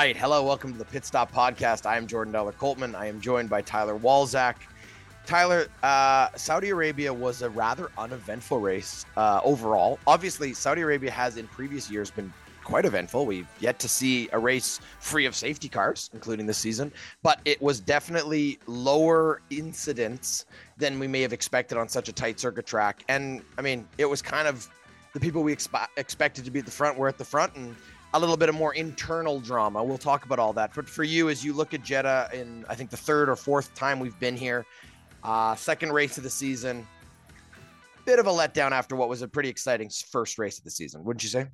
right. Hello. Welcome to the Pit Stop Podcast. I am Jordan Deller Coltman. I am joined by Tyler Walzak. Tyler, uh, Saudi Arabia was a rather uneventful race uh, overall. Obviously, Saudi Arabia has in previous years been quite eventful. We've yet to see a race free of safety cars, including this season, but it was definitely lower incidents than we may have expected on such a tight circuit track. And I mean, it was kind of the people we expe- expected to be at the front were at the front and a little bit of more internal drama. We'll talk about all that. But for you, as you look at Jeddah in, I think, the third or fourth time we've been here, uh, second race of the season. Bit of a letdown after what was a pretty exciting first race of the season, wouldn't you say?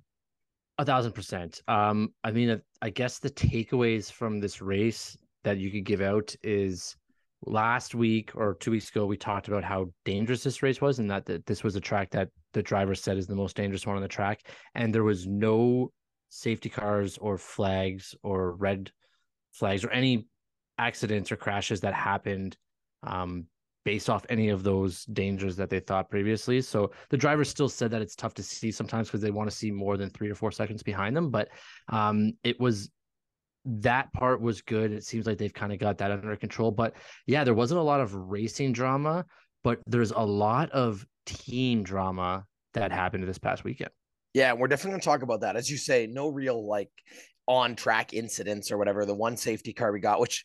A thousand percent. Um, I mean, I guess the takeaways from this race that you could give out is last week or two weeks ago we talked about how dangerous this race was and that, that this was a track that the driver said is the most dangerous one on the track and there was no safety cars or flags or red flags or any accidents or crashes that happened um, based off any of those dangers that they thought previously. So the drivers still said that it's tough to see sometimes because they want to see more than three or four seconds behind them. But um, it was that part was good. It seems like they've kind of got that under control. But yeah, there wasn't a lot of racing drama, but there's a lot of team drama that happened this past weekend. Yeah, we're definitely going to talk about that. As you say, no real like on track incidents or whatever. The one safety car we got, which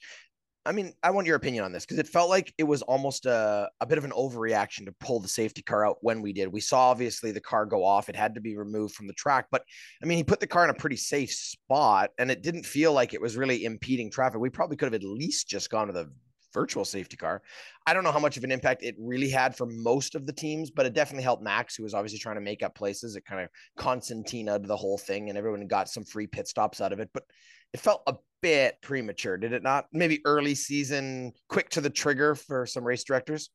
I mean, I want your opinion on this because it felt like it was almost a, a bit of an overreaction to pull the safety car out when we did. We saw obviously the car go off. It had to be removed from the track, but I mean, he put the car in a pretty safe spot and it didn't feel like it was really impeding traffic. We probably could have at least just gone to the virtual safety car. I don't know how much of an impact it really had for most of the teams, but it definitely helped Max, who was obviously trying to make up places. It kind of Constantina the whole thing and everyone got some free pit stops out of it. But it felt a bit premature, did it not? Maybe early season, quick to the trigger for some race directors.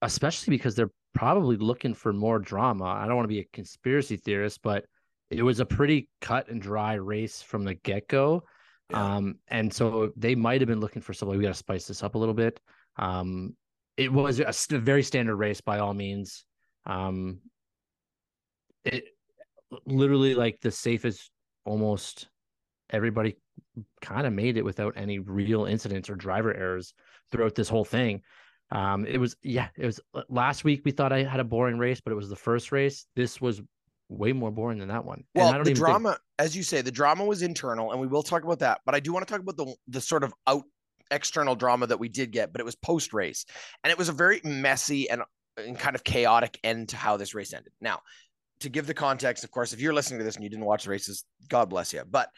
Especially because they're probably looking for more drama. I don't want to be a conspiracy theorist, but it was a pretty cut and dry race from the get go. Yeah. Um, and so they might have been looking for something. We got to spice this up a little bit. Um, it was a, a very standard race by all means. Um, it literally like the safest almost everybody kind of made it without any real incidents or driver errors throughout this whole thing. Um, it was yeah, it was last week we thought I had a boring race, but it was the first race. This was way more boring than that one. Well, the drama, think... as you say, the drama was internal, and we will talk about that. But I do want to talk about the the sort of out external drama that we did get, but it was post race, and it was a very messy and, and kind of chaotic end to how this race ended. Now, to give the context, of course, if you're listening to this and you didn't watch the races, God bless you. But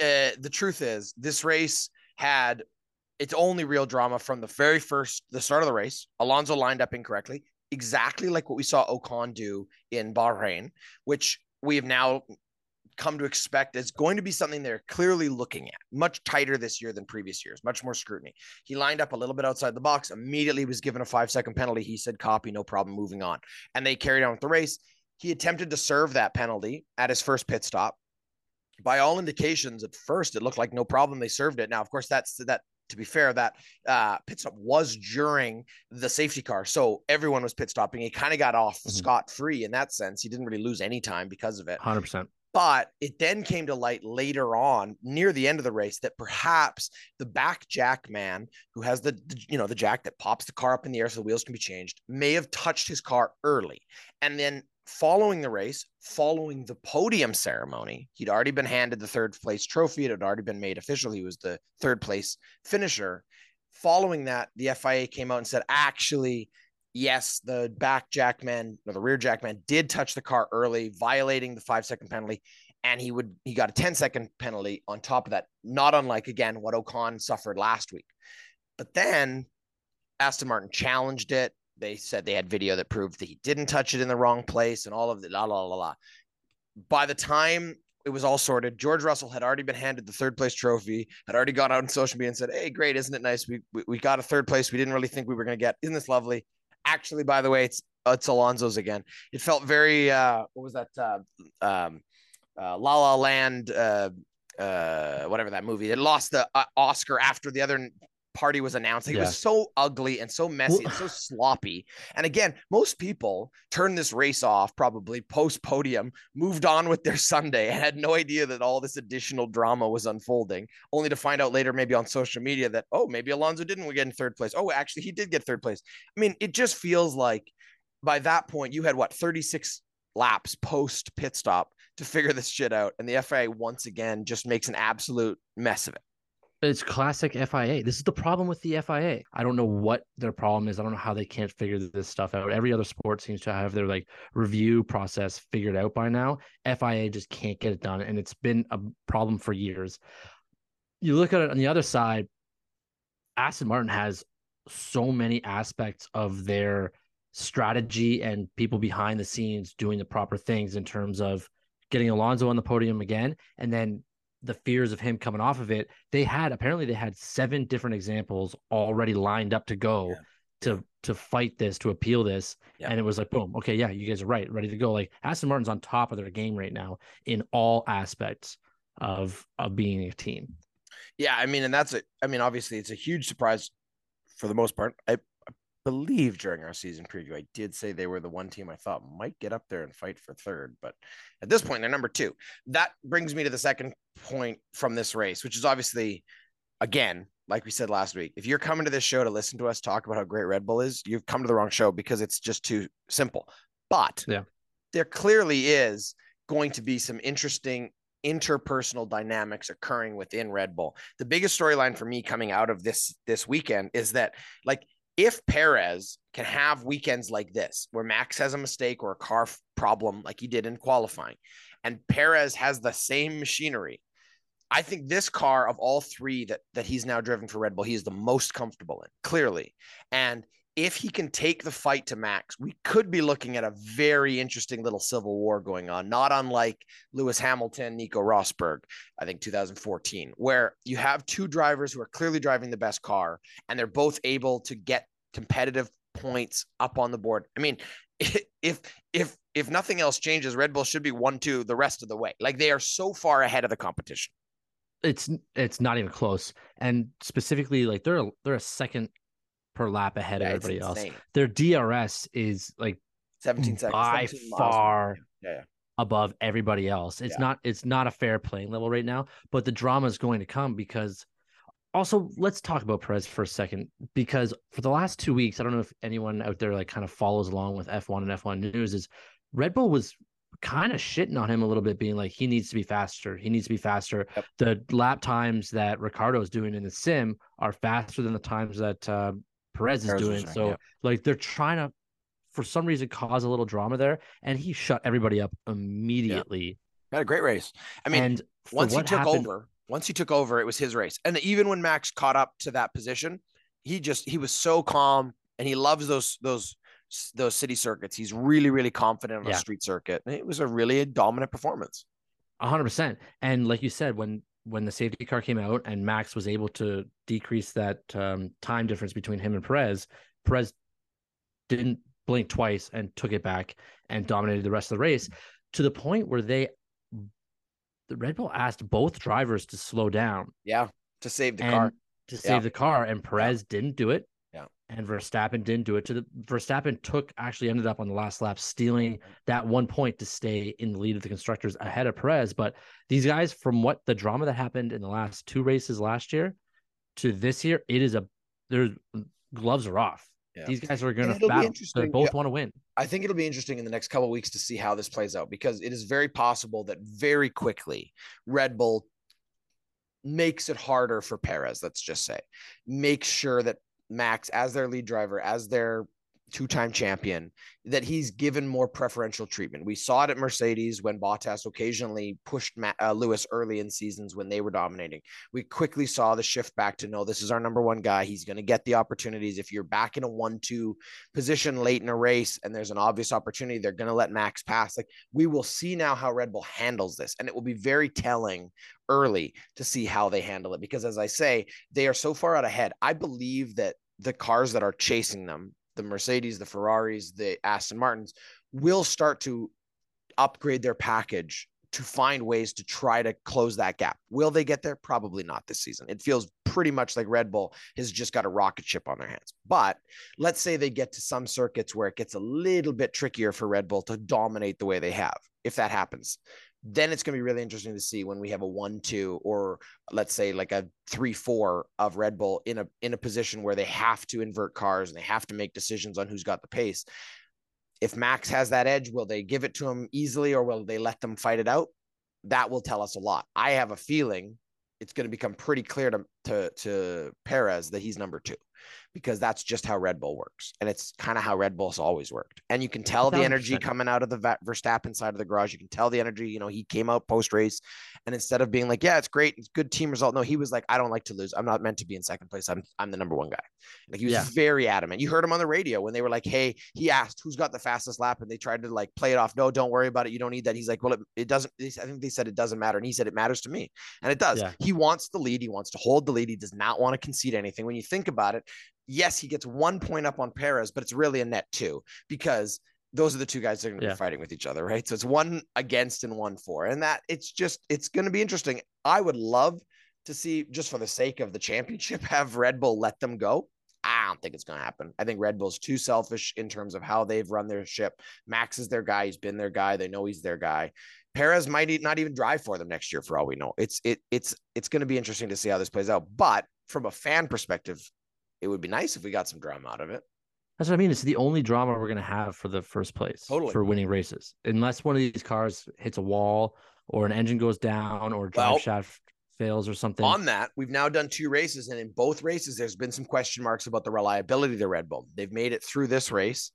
uh, the truth is, this race had its only real drama from the very first, the start of the race. Alonso lined up incorrectly, exactly like what we saw Ocon do in Bahrain, which we have now come to expect is going to be something they're clearly looking at much tighter this year than previous years, much more scrutiny. He lined up a little bit outside the box, immediately was given a five second penalty. He said, copy, no problem, moving on. And they carried on with the race. He attempted to serve that penalty at his first pit stop by all indications, at first it looked like no problem. They served it. Now, of course, that's that. To be fair, that uh, pit stop was during the safety car, so everyone was pit stopping. He kind of got off mm-hmm. scot free in that sense. He didn't really lose any time because of it. Hundred percent. But it then came to light later on, near the end of the race, that perhaps the back jack man, who has the, the, you know the jack that pops the car up in the air so the wheels can be changed, may have touched his car early, and then following the race, following the podium ceremony, he'd already been handed the third place trophy. It had already been made official. He was the third place finisher. Following that, the FIA came out and said, actually, yes, the back jackman or the rear jackman did touch the car early, violating the five second penalty. And he would he got a 10 second penalty on top of that, not unlike again what Ocon suffered last week. But then Aston Martin challenged it they said they had video that proved that he didn't touch it in the wrong place and all of the la la la la. By the time it was all sorted, George Russell had already been handed the third place trophy, had already gone out on social media and said, Hey, great, isn't it nice? We we, we got a third place we didn't really think we were gonna get. Isn't this lovely? Actually, by the way, it's it's Alonso's again. It felt very uh what was that uh um uh La La Land uh uh whatever that movie. It lost the uh, Oscar after the other party was announced. Like, Yeah. It was so ugly and so messy Well- and so sloppy. And again, most people turned this race off probably post podium, moved on with their Sunday, and had no idea that all this additional drama was unfolding, only to find out later, maybe on social media, that, oh, maybe Alonso didn't get in third place. Oh, actually, he did get third place. I mean, it just feels like by that point, you had what, 36 laps post pit stop to figure this shit out. And the FIA once again just makes an absolute mess of it. It's classic FIA. This is the problem with the FIA. I don't know what their problem is. I don't know how they can't figure this stuff out. Every other sport seems to have their like review process figured out by now. FIA just can't get it done, and it's been a problem for years. You look at it on the other side. Aston Martin has so many aspects of their strategy and people behind the scenes doing the proper things in terms of getting Alonso on the podium again, and then the fears of him coming off of it. They had apparently they had seven different examples already lined up to go Yeah. to to fight this, to appeal this. Yeah. And it was like, boom, okay, yeah, you guys are right, ready to go. Like Aston Martin's on top of their game right now in all aspects of of being a team. Yeah, I mean, and that's it. I mean, obviously, it's a huge surprise for the most part. I, believe during our season preview, I did say they were the one team I thought might get up there and fight for third, but at this point, they're number two. That brings me to the second point from this race, which is obviously, again, like we said last week, if you're coming to this show to listen to us talk about how great Red Bull is, you've come to the wrong show because it's just too simple. But Yeah. there clearly is going to be some interesting interpersonal dynamics occurring within Red Bull. The biggest storyline for me coming out of this this weekend is that like if Perez can have weekends like this where Max has a mistake or a car f- problem like he did in qualifying and Perez has the same machinery I think this car of all three that that he's now driven for Red Bull, he is the most comfortable in, clearly. And if he can take the fight to Max, we could be looking at a very interesting little civil war going on, not unlike Lewis Hamilton, Nico Rosberg, I think 2014, where you have two drivers who are clearly driving the best car and they're both able to get competitive points up on the board. I mean, if if if nothing else changes, Red Bull should be one two the rest of the way. Like they are so far ahead of the competition. It's it's not even close. And specifically, like they're a, they're a second per lap ahead Yeah, of everybody else. Their DRS is like 17 seconds. by 17 far Yeah, yeah. above everybody else. It's not it's not a fair playing level right now, but the drama is going to come because also let's talk about Perez for a second because for the last 2 weeks, I don't know if anyone out there like kind of follows along with F1 and F1 news is Red Bull was kind of shitting on him a little bit being like he needs to be faster. He needs to be faster. Yep. The lap times that Ricciardo is doing in the sim are faster than the times that uh, Perez is Perez doing. doing, So yeah. like they're trying to for some reason cause a little drama there and he shut everybody up immediately Had a great race. I mean, and once he took happened- over, once he took over, it was his race. And even when Max caught up to that position, he just he was so calm and he loves those those those city circuits. He's really really confident on Yeah. a street circuit. And it was a really dominant performance. Hundred percent. And like you said, when when the safety car came out and Max was able to decrease that um, time difference between him and Perez, Perez didn't blink twice and took it back and dominated the rest of the race to the point where they the Red Bull asked both drivers to slow down Yeah, to save the car. to Yeah. save the car, and Perez didn't do it. Yeah. And Verstappen didn't do it. To the Verstappen took actually ended up on the last lap stealing that one point to stay in the lead of the constructors ahead of Perez. But these guys, from what the drama that happened in the last two races last year to this year, it is a there's gloves are off. Yeah. These guys are going to it'll battle. They both yeah. want to win. I think it'll be interesting in the next couple of weeks to see how this plays out because it is very possible that very quickly Red Bull makes it harder for Perez, let's just say. make sure that Max, as their lead driver, as their two-time champion, that he's given more preferential treatment. We saw it at Mercedes when Bottas occasionally pushed Ma- uh, Lewis early in seasons when they were dominating. We quickly saw the shift back to no, this is our number one guy. He's going to get the opportunities. If you're back in a one-two position late in a race and there's an obvious opportunity, they're going to let Max pass. Like we will see now how Red Bull handles this, and it will be very telling early to see how they handle it because, as I say, they are so far out ahead. I believe that the cars that are chasing them, the Mercedes, the Ferraris, the Aston Martins, will start to upgrade their package to find ways to try to close that gap. Will they get there? Probably not this season. It feels pretty much like Red Bull has just got a rocket ship on their hands. But let's say they get to some circuits where it gets a little bit trickier for Red Bull to dominate the way they have. If that happens, then it's going to be really interesting to see when we have a one two or let's say like a three four of Red Bull in a in a position where they have to invert cars and they have to make decisions on who's got the pace if Max has that edge, will they give it to him easily or will they let them fight it out? That will tell us a lot. I have a feeling it's going to become pretty clear to, to, to Perez that he's number two because that's just how Red Bull works. And it's kind of how Red Bull's always worked. And you can tell the energy coming out of the Verstappen side of the garage. You can tell the energy, you know, he came out post race and instead of being like, yeah, it's great, it's good team result. No, he was like, I don't like to lose. I'm not meant to be in second place. I'm, I'm the number one guy. Like he was yeah. very adamant. You heard him on the radio when they were like, Hey, he asked who's got the fastest lap and they tried to like play it off. No, don't worry about it. You don't need that. He's like, well, it, it doesn't, I think they said it doesn't matter. And he said, it matters to me. And it does. Yeah. He wants the lead. He wants to hold the lead. He does not want to concede anything. When you think about it, yes, he gets one point up on Perez, but it's really a net two because those are the two guys that are going to yeah. be fighting with each other, right? So it's one against and one for, and that it's just it's going to be interesting. I would love to see, just for the sake of the championship, have Red Bull let them go. I don't think it's going to happen. I think Red Bull's too selfish in terms of how they've run their ship. Max is their guy. He's been their guy. They know he's their guy. Perez might not even drive for them next year, for all we know. It's it it's it's going to be interesting to see how this plays out. But from a fan perspective, it would be nice if we got some drama out of it. That's what I mean. It's the only drama we're going to have for the first place totally. for winning races. Unless one of these cars hits a wall or an engine goes down or drive well, shaft fails or something. On that, we've now done two races, and in both races, there's been some question marks about the reliability of the Red Bull. They've made it through this race.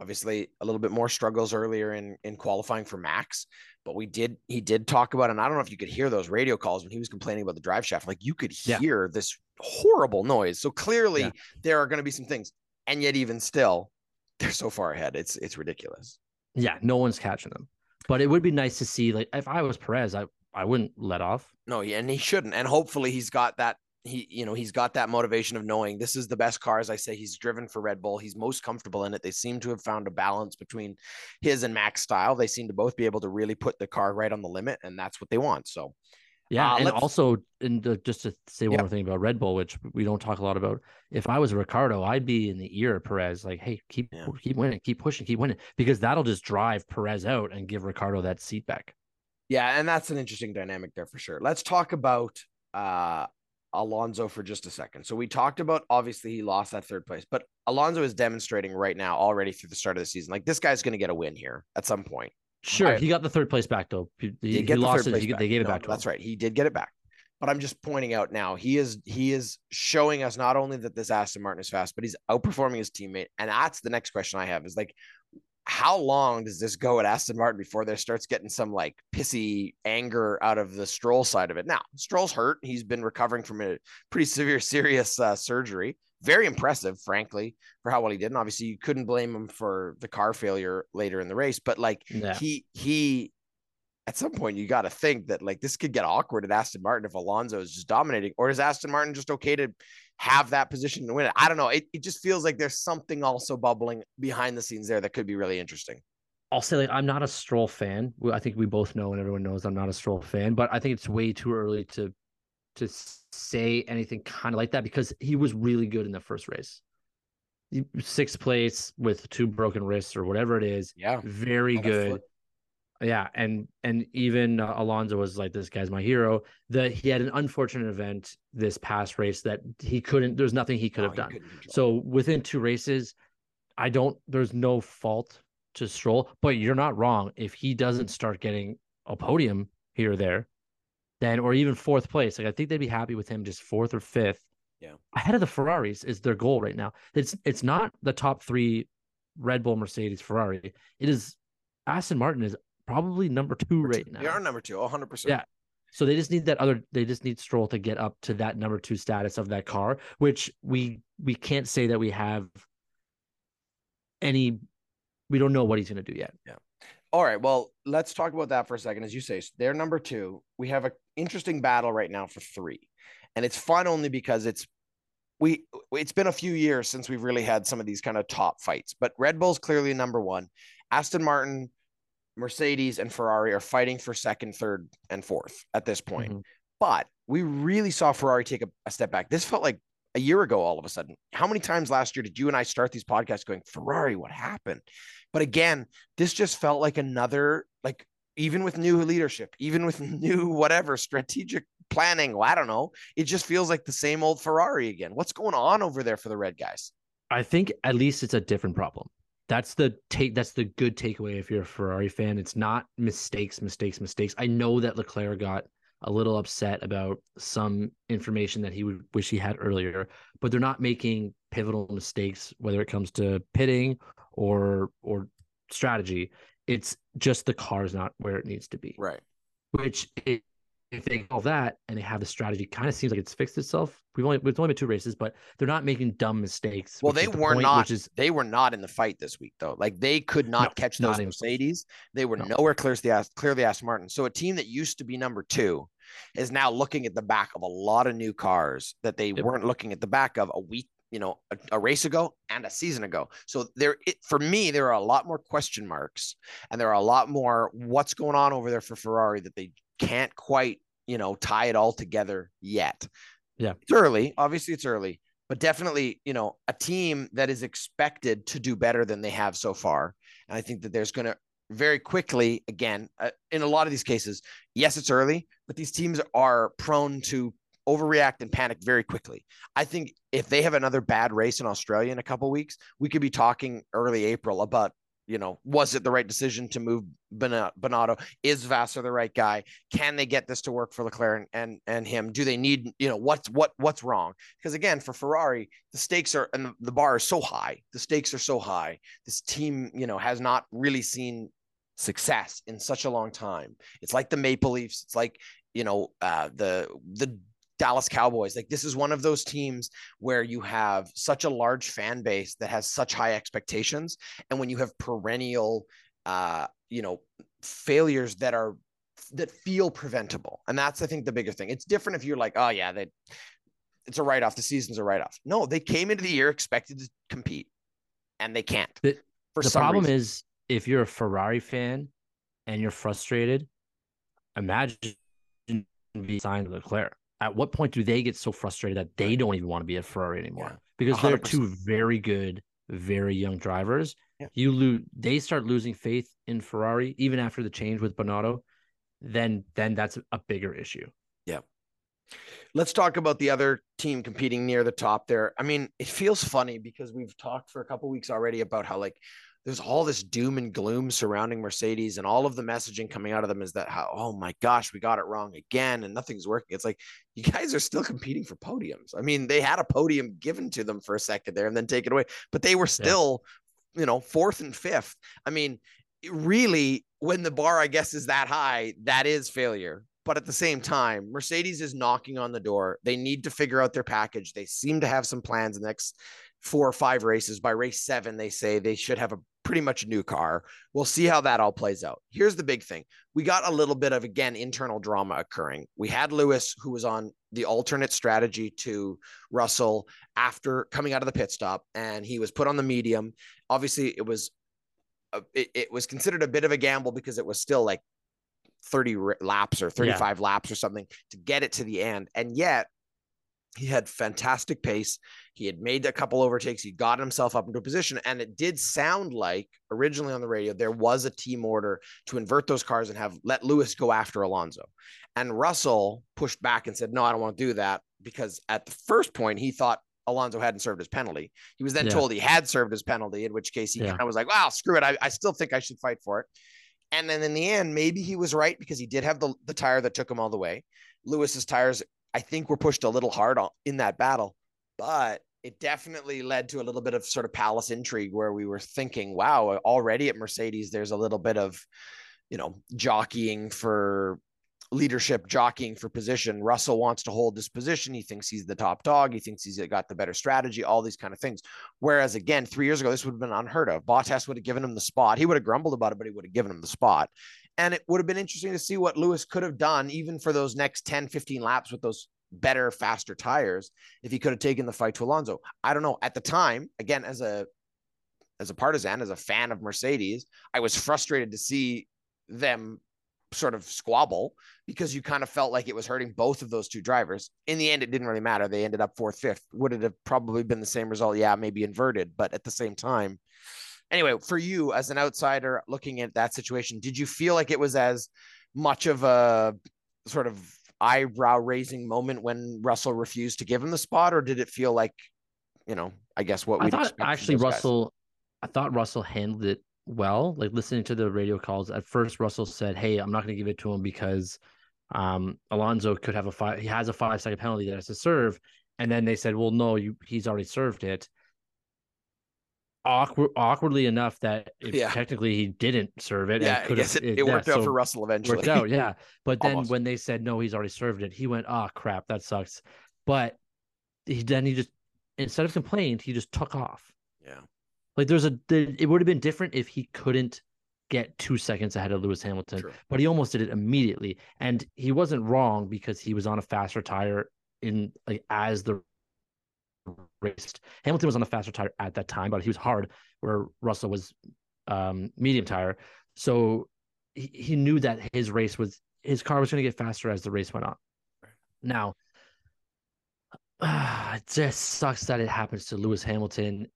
Obviously, a little bit more struggles earlier in in qualifying for Max, but we did he did talk about, and I don't know if you could hear those radio calls when he was complaining about the drive shaft. Like you could hear yeah. this horrible noise. So clearly, yeah. there are going to be some things and yet even still, they're so far ahead. It's it's ridiculous. Yeah, no one's catching them. But it would be nice to see, like, if I was Perez, I I wouldn't let off. No, yeah, and he shouldn't. And hopefully, he's got that. He, you know, he's got that motivation of knowing this is the best car. As I say, he's driven for Red Bull. He's most comfortable in it. They seem to have found a balance between his and Max style. They seem to both be able to really put the car right on the limit, and that's what they want. So yeah, uh, and also, and just to say one yeah. more thing about Red Bull, which we don't talk a lot about. If I was Ricciardo I'd be in the ear of Perez, like, "Hey, keep yeah. keep winning, keep pushing, keep winning," because that'll just drive Perez out and give Ricciardo that seat back. Yeah, and that's an interesting dynamic there for sure. Let's talk about uh Alonso for just a second. So we talked about obviously he lost that third place, but Alonso is demonstrating right now already through the start of the season, like this guy's going to get a win here at some point. Sure, he got the third place back though. He, he, he lost it. He, they gave it no, back to him. That's right. He did get it back. But I'm just pointing out now he is he is showing us not only that this Aston Martin is fast, but he's outperforming his teammate. And that's the next question I have is like, how long does this go at Aston Martin before there starts getting some like pissy anger out of the Stroll side of it? Now Stroll's hurt. He's been recovering from a pretty severe, serious uh, surgery very impressive, frankly, for how well he did. And obviously, you couldn't blame him for the car failure later in the race. But like yeah. he he, at some point, you got to think that like this could get awkward at Aston Martin if Alonso is just dominating, or is Aston Martin just okay to have that position to win it? I don't know. It it just feels like there's something also bubbling behind the scenes there that could be really interesting. I'll say like I'm not a Stroll fan. I think we both know and everyone knows I'm not a Stroll fan, but I think it's way too early to to say anything kind of like that because he was really good in the first race. Sixth place with two broken wrists or whatever it is. Yeah. Very good. Yeah, and and even uh, Alonso was like, "This guy's my hero." The he had an unfortunate event this past race that he couldn't. There's nothing he could no, have done. So within two races, I don't. There's no fault to Stroll, but you're not wrong. If he doesn't start getting a podium here or there, then or even fourth place. Like I think they'd be happy with him just fourth or fifth. Yeah. Ahead of the Ferraris is their goal right now. It's it's not the top three Red Bull, Mercedes, Ferrari. It is Aston Martin is probably number two right two. now. They are number two, 100%. Yeah. So they just need that other they just need Stroll to get up to that number 2 status of that car, which we we can't say that we have any we don't know what he's going to do yet. Yeah. All right. Well, let's talk about that for a second. As you say, they're number two. We have an interesting battle right now for three, and it's fun only because it's we. It's been a few years since we've really had some of these kind of top fights. But Red Bull's clearly number one. Aston Martin, Mercedes and Ferrari are fighting for second, third, and fourth at this point. Mhm. But we really saw Ferrari take a, a step back. This felt like a year ago all of a sudden. How many times last year did you and I start these podcasts going, Ferrari, what happened? But again, this just felt like another, like, even with new leadership, even with new whatever strategic planning, well, I don't know. It just feels like the same old Ferrari again. What's going on over there for the red guys? I think at least it's a different problem. That's the take. That's the good takeaway if you're a Ferrari fan. It's not mistakes, mistakes, mistakes. I know that Leclerc got a little upset about some information that he would wish he had earlier, but they're not making pivotal mistakes, whether it comes to pitting or or strategy. It's just the car's not where it needs to be. Right. Which it, if they all that and they have the strategy, kind of seems like it's fixed itself. We've only it's only been two races, but they're not making dumb mistakes. Well, they the were point, not. Which is They were not in the fight this week, though. Like they could not No, catch those close. Mercedes. They were No. nowhere clear to the Ast- clear the Aston Martin. So a team that used to be number two is now looking at the back of a lot of new cars that they Yep. weren't looking at the back of a week, you know, a, a race ago and a season ago. So there, it, for me, there are a lot more question marks, and there are a lot more what's going on over there for Ferrari that they can't quite, you know, tie it all together yet. Yeah. it's early. Obviously, it's early but definitely, you know, a team that is expected to do better than they have so far. And I think that there's going to very quickly, again, uh, in a lot of these cases, yes, it's early, but these teams are prone to overreact and panic very quickly. I think if they have another bad race in Australia in a couple weeks, we could be talking early April about, you know, was it the right decision to move Binotto? Is Vasseur the right guy? Can they get this to work for Leclerc and, and and him? Do they need, you know, what's what what's wrong? Because again, for Ferrari, the stakes are and the bar is so high. The stakes are so high. This team, you know, has not really seen success in such a long time. It's like the Maple Leafs. It's like you know uh, the the Dallas Cowboys. Like this is one of those teams where you have such a large fan base that has such high expectations, and when you have perennial, uh, you know, failures that are that feel preventable, and that's I think the bigger thing. It's different if you're like, oh yeah, that it's a write off. The season's a write off. No, they came into the year expected to compete, and they can't. The- for the problem reason. is if you're a Ferrari fan and you're frustrated, imagine being signed to Leclerc. At what point do they get so frustrated that they don't even want to be at Ferrari anymore? Yeah. Because they're two very good, very young drivers. Yeah. You lose they start losing faith in Ferrari even after the change with Binotto, then then that's a bigger issue. Let's talk about the other team competing near the top there. I mean, it feels funny because we've talked for a couple weeks already about how like there's all this doom and gloom surrounding Mercedes and all of the messaging coming out of them is that how oh my gosh, we got it wrong again and nothing's working. It's like you guys are still competing for podiums. I mean, they had a podium given to them for a second there and then taken away, but they were still, you know, fourth and fifth. I mean, really when the bar I guess is that high, that is failure. But at the same time, Mercedes is knocking on the door. They need to figure out their package. They seem to have some plans in the next four or five races. By race seven, they say they should have a pretty much new car. We'll see how that all plays out. Here's the big thing we got a little bit of, again, internal drama occurring. We had Lewis, who was on the alternate strategy to Russell after coming out of the pit stop, and he was put on the medium. Obviously, it was. It, it was considered a bit of a gamble because it was still like 30 laps or 35 laps or something to get it to the end. And yet he had fantastic pace. He had made a couple overtakes. He got himself up into a position. And it did sound like originally on the radio, there was a team order to invert those cars and have let Lewis go after Alonso. And Russell pushed back and said, No, I don't want to do that because at the first point, he thought Alonso hadn't served his penalty. He was then Yeah. told he had served his penalty, in which case he Yeah. kind of was like, Wow, screw it. I, I still think I should fight for it. And then in the end, maybe he was right because he did have the, the tire that took him all the way. Lewis's tires, I think, were pushed a little hard in that battle, but it definitely led to a little bit of sort of palace intrigue where we were thinking, wow, already at Mercedes, there's a little bit of, you know, jockeying for leadership, jockeying for position. Russell wants to hold this position. He thinks he's the top dog. He thinks he's got the better strategy, all these kind of things. Whereas again, three years ago, this would have been unheard of. Bottas would have given him the spot. He would have grumbled about it, but he would have given him the spot. And it would have been interesting to see what Lewis could have done, even for those next 10, 15 laps with those better, faster tires, if he could have taken the fight to Alonso. I don't know. At the time, again, as a as a partisan, as a fan of Mercedes, I was frustrated to see them sort of squabble because you kind of felt like it was hurting both of those two drivers. In the end, it didn't really matter. They ended up fourth, fifth. Would it have probably been the same result? Yeah, maybe inverted, but at the same time. Anyway, for you as an outsider looking at that situation, did you feel like it was as much of a sort of eyebrow raising moment when Russell refused to give him the spot, or did it feel like, you know, I guess what we actually Russell, guys? I thought Russell handled it well. Like listening to the radio calls, at first Russell said, "Hey, I'm not going to give it to him because um, Alonso could have a five. He has a five second penalty that has to serve." And then they said, "Well, no, you he's already served it." Awkward, awkwardly enough that yeah. technically he didn't serve it. Yeah, I guess it, it, it worked out so for Russell eventually. Worked out, yeah. But then when they said no, he's already served it, he went, "Oh crap, that sucks." But he then he just instead of complained, he just took off. Yeah. Like there's a it would have been different if he couldn't get two seconds ahead of Lewis Hamilton, True. but he almost did it immediately, and he wasn't wrong because he was on a faster tire in like as the race. Hamilton was on a faster tire at that time, but he was hard where Russell was um, medium tire, so he, he knew that his race was his car was going to get faster as the race went on. Now, uh, it just sucks that it happens to Lewis Hamilton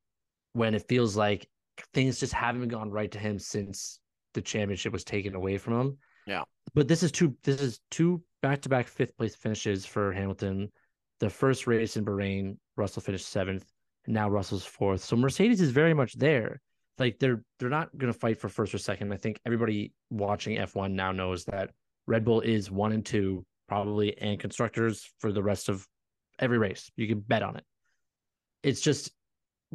when it feels like things just haven't gone right to him since the championship was taken away from him. Yeah. But this is two this is two back-to-back fifth place finishes for Hamilton. The first race in Bahrain, Russell finished seventh, and now Russell's fourth. So Mercedes is very much there. Like they're they're not gonna fight for first or second. I think everybody watching F1 now knows that Red Bull is one and two, probably, and constructors for the rest of every race. You can bet on it. It's just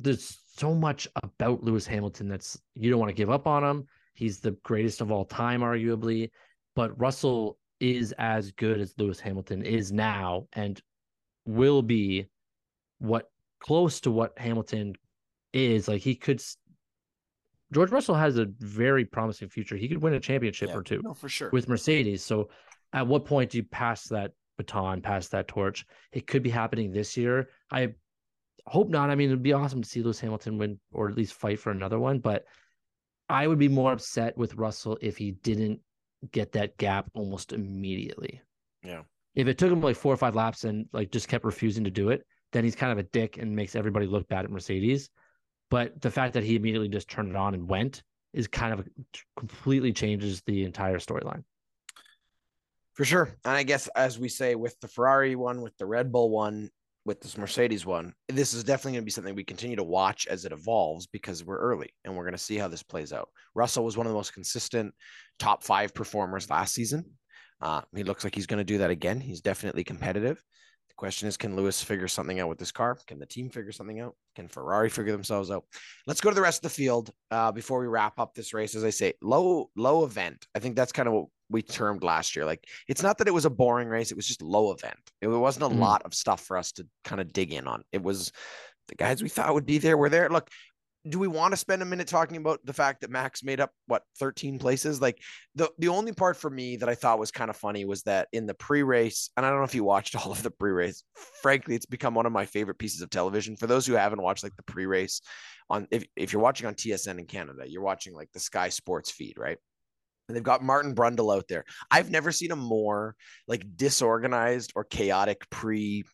there's so much about Lewis Hamilton that's you don't want to give up on him. He's the greatest of all time, arguably, but Russell is as good as Lewis Hamilton is now and will be what close to what Hamilton is. Like he could George Russell has a very promising future. He could win a championship yeah, or two no, for sure. with Mercedes. So at what point do you pass that baton, pass that torch? It could be happening this year. I hope not. I mean, it'd be awesome to see Lewis Hamilton win or at least fight for another one. But I would be more upset with Russell if he didn't get that gap almost immediately. Yeah. If it took him like four or five laps and like just kept refusing to do it, then he's kind of a dick and makes everybody look bad at Mercedes. But the fact that he immediately just turned it on and went is kind of completely changes the entire storyline. For sure. And I guess as we say with the Ferrari one, with the Red Bull one, with this Mercedes one, this is definitely going to be something we continue to watch as it evolves because we're early and we're going to see how this plays out. Russell was one of the most consistent top five performers last season. Uh, he looks like he's going to do that again. He's definitely competitive. The question is, can Lewis figure something out with this car? Can the team figure something out? Can Ferrari figure themselves out? Let's go to the rest of the field uh, before we wrap up this race. As I say, low low event. I think that's kind of we termed last year. Like it's not that it was a boring race; it was just low event. It wasn't a mm. lot of stuff for us to kind of dig in on. It was the guys we thought would be there were there. Look, do we want to spend a minute talking about the fact that Max made up what 13 places? Like the the only part for me that I thought was kind of funny was that in the pre-race, and I don't know if you watched all of the pre-race. Frankly, it's become one of my favorite pieces of television. For those who haven't watched like the pre-race on if, if you're watching on TSN in Canada, you're watching like the Sky Sports feed, right? And they've got Martin Brundle out there. I've never seen a more like disorganized or chaotic pre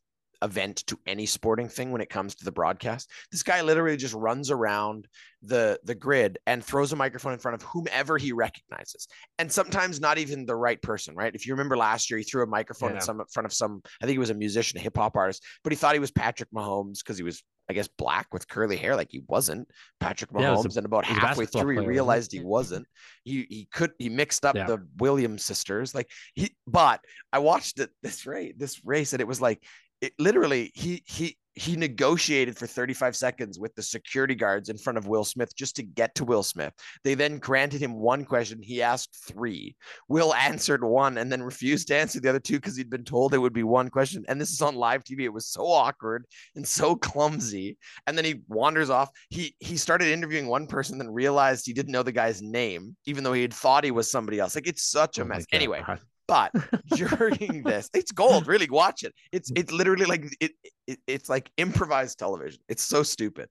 event to any sporting thing when it comes to the broadcast. This guy literally just runs around the the grid and throws a microphone in front of whomever he recognizes. And sometimes not even the right person, right? If you remember last year, he threw a microphone yeah. in some in front of some, I think he was a musician, a hip hop artist, but he thought he was Patrick Mahomes because he was I guess black with curly hair, like he wasn't Patrick Mahomes. Yeah, a, and about halfway through, he realized he wasn't. He he could he mixed up yeah. the Williams sisters. Like he, but I watched it this race, this race, and it was like it literally he he he negotiated for 35 seconds with the security guards in front of Will Smith just to get to Will Smith. They then granted him one question. He asked three. Will answered one and then refused to answer the other two because he'd been told it would be one question. And this is on live TV. It was so awkward and so clumsy. And then he wanders off. He he started interviewing one person, then realized he didn't know the guy's name, even though he had thought he was somebody else. Like it's such a oh mess. Anyway, but during this, it's gold. Really, watch it. It's it's literally like it, it it's like improvised television. It's so stupid.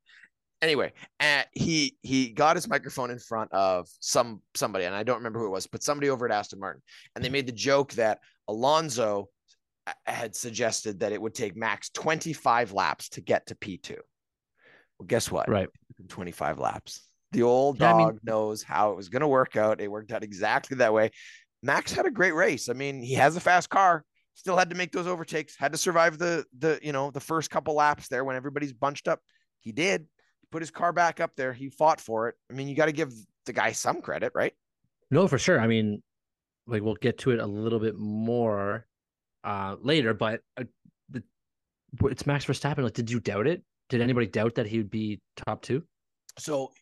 anyway, uh, he he got his microphone in front of some somebody, and I don't remember who it was, but somebody over at Aston Martin, and they made the joke that Alonso uh, had suggested that it would take max 25 laps to get to P2. Well, guess what? Right. 25 laps. The old Yeah, I dog mean- knows how it was going to work out. It worked out exactly that way. Max had a great race. I mean, he has a fast car. Still had to make those overtakes. Had to survive the the you know the first couple laps there when everybody's bunched up. He did. He put his car back up there. He fought for it. I mean, you got to give the guy some credit, right? No, for sure. I mean, like we'll get to it a little bit more uh later, but uh, the, it's Max Verstappen. Like, did you doubt it? Did anybody doubt that he would be top two? So,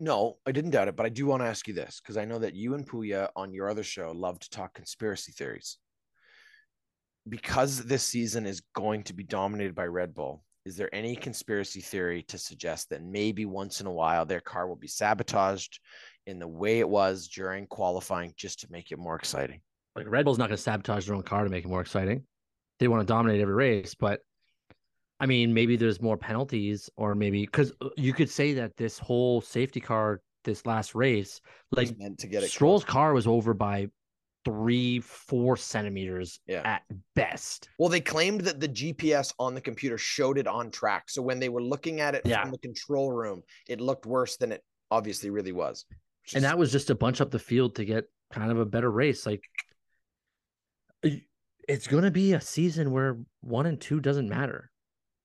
no, I didn't doubt it, but I do want to ask you this because I know that you and Puya on your other show love to talk conspiracy theories. Because this season is going to be dominated by Red Bull, is there any conspiracy theory to suggest that maybe once in a while their car will be sabotaged in the way it was during qualifying just to make it more exciting? Like Red Bull's not going to sabotage their own car to make it more exciting. They want to dominate every race, but I mean, maybe there's more penalties, or maybe because uh, you could say that this whole safety car, this last race, like meant to get it Stroll's close. car was over by three, four centimeters Yeah. at best. Well, they claimed that the GPS on the computer showed it on track. So when they were looking at it Yeah. from the control room, it looked worse than it obviously really was. which and that was just to bunch up the field to get kind of a better race. Like it's going to be a season where one and two doesn't matter.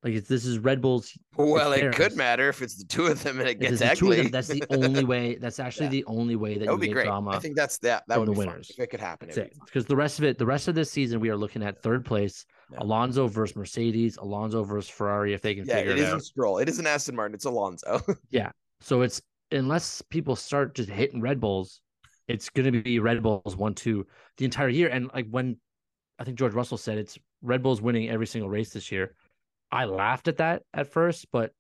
Like it's, this is Red Bull's. well, it could matter if it's the two of them and it gets it's the two of ugly. them, that's the only way. That's actually Yeah. the only way that, that you would be get great. drama. I think that's that. That would the be fun. winners. If it could happen, it it. Because the rest of it, the rest of this season, we are looking at third place. Yeah. Alonso versus Mercedes, Alonso versus Ferrari, if they can Yeah, figure it it, isn't out. Stroll. It isn't Aston Martin. It's Alonso. Yeah. So it's unless people start just hitting Red Bulls, it's going to be Red Bulls one two the entire year. And like when I think George Russell said it's Red Bulls winning every single race this year. I laughed at that at first, but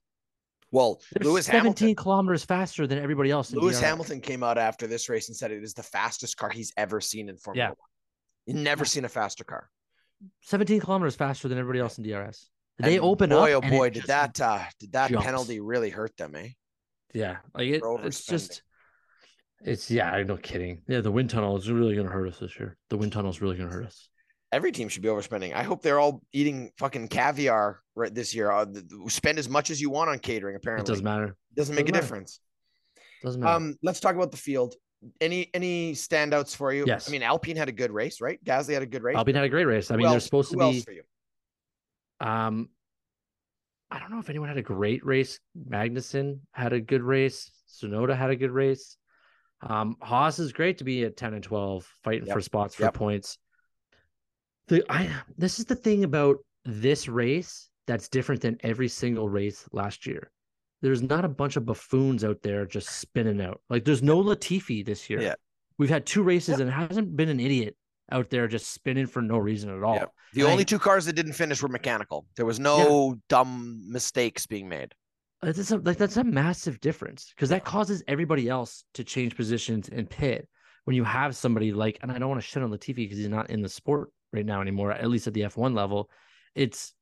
well, Lewis 17 Hamilton. kilometers faster than everybody else. in Lewis Hamilton came out after this race and said it is the fastest car he's ever seen in Formula Yeah. One. Never seen a faster car. 17 kilometers faster than everybody else in DRS. They And open boy, up. oh boy, did that uh did that jumps. penalty really hurt them, eh? Yeah, like it, it's just, it's yeah, I'm no kidding. Yeah, the wind tunnel is really going to hurt us this year. The wind tunnel is really going to hurt us. Every team should be overspending. I hope they're all eating fucking caviar right this year. Uh, spend as much as you want on catering. Apparently, It doesn't matter. Doesn't make a doesn't matter. difference. Doesn't matter. Um, let's talk about the field. Any any standouts for you? Yes. I mean, Alpine had a good race, right? Gasly had a good race. Alpine had a great race. I Who mean, else- there's supposed to be. for you? Um, I don't know if anyone had a great race. Magnussen had a good race. Tsunoda had a good race. Um, Haas is great to be at 10 and 12, fighting Yep. for spots for Yep. points. The I this is the thing about this race that's different than every single race last year. There's not a bunch of buffoons out there just spinning out. Like there's no Latifi this year. Yeah. We've had two races Yep. and it hasn't been an idiot out there just spinning for no reason at all. Yep. The And I- only two cars that didn't finish were mechanical. There was no dumb mistakes being made. Uh, That's a, like that's a massive difference because that causes everybody else to change positions and pit when you have somebody like, and I don't want to shit on Latifi because he's not in the sport right now anymore, at least at the F1 level. It's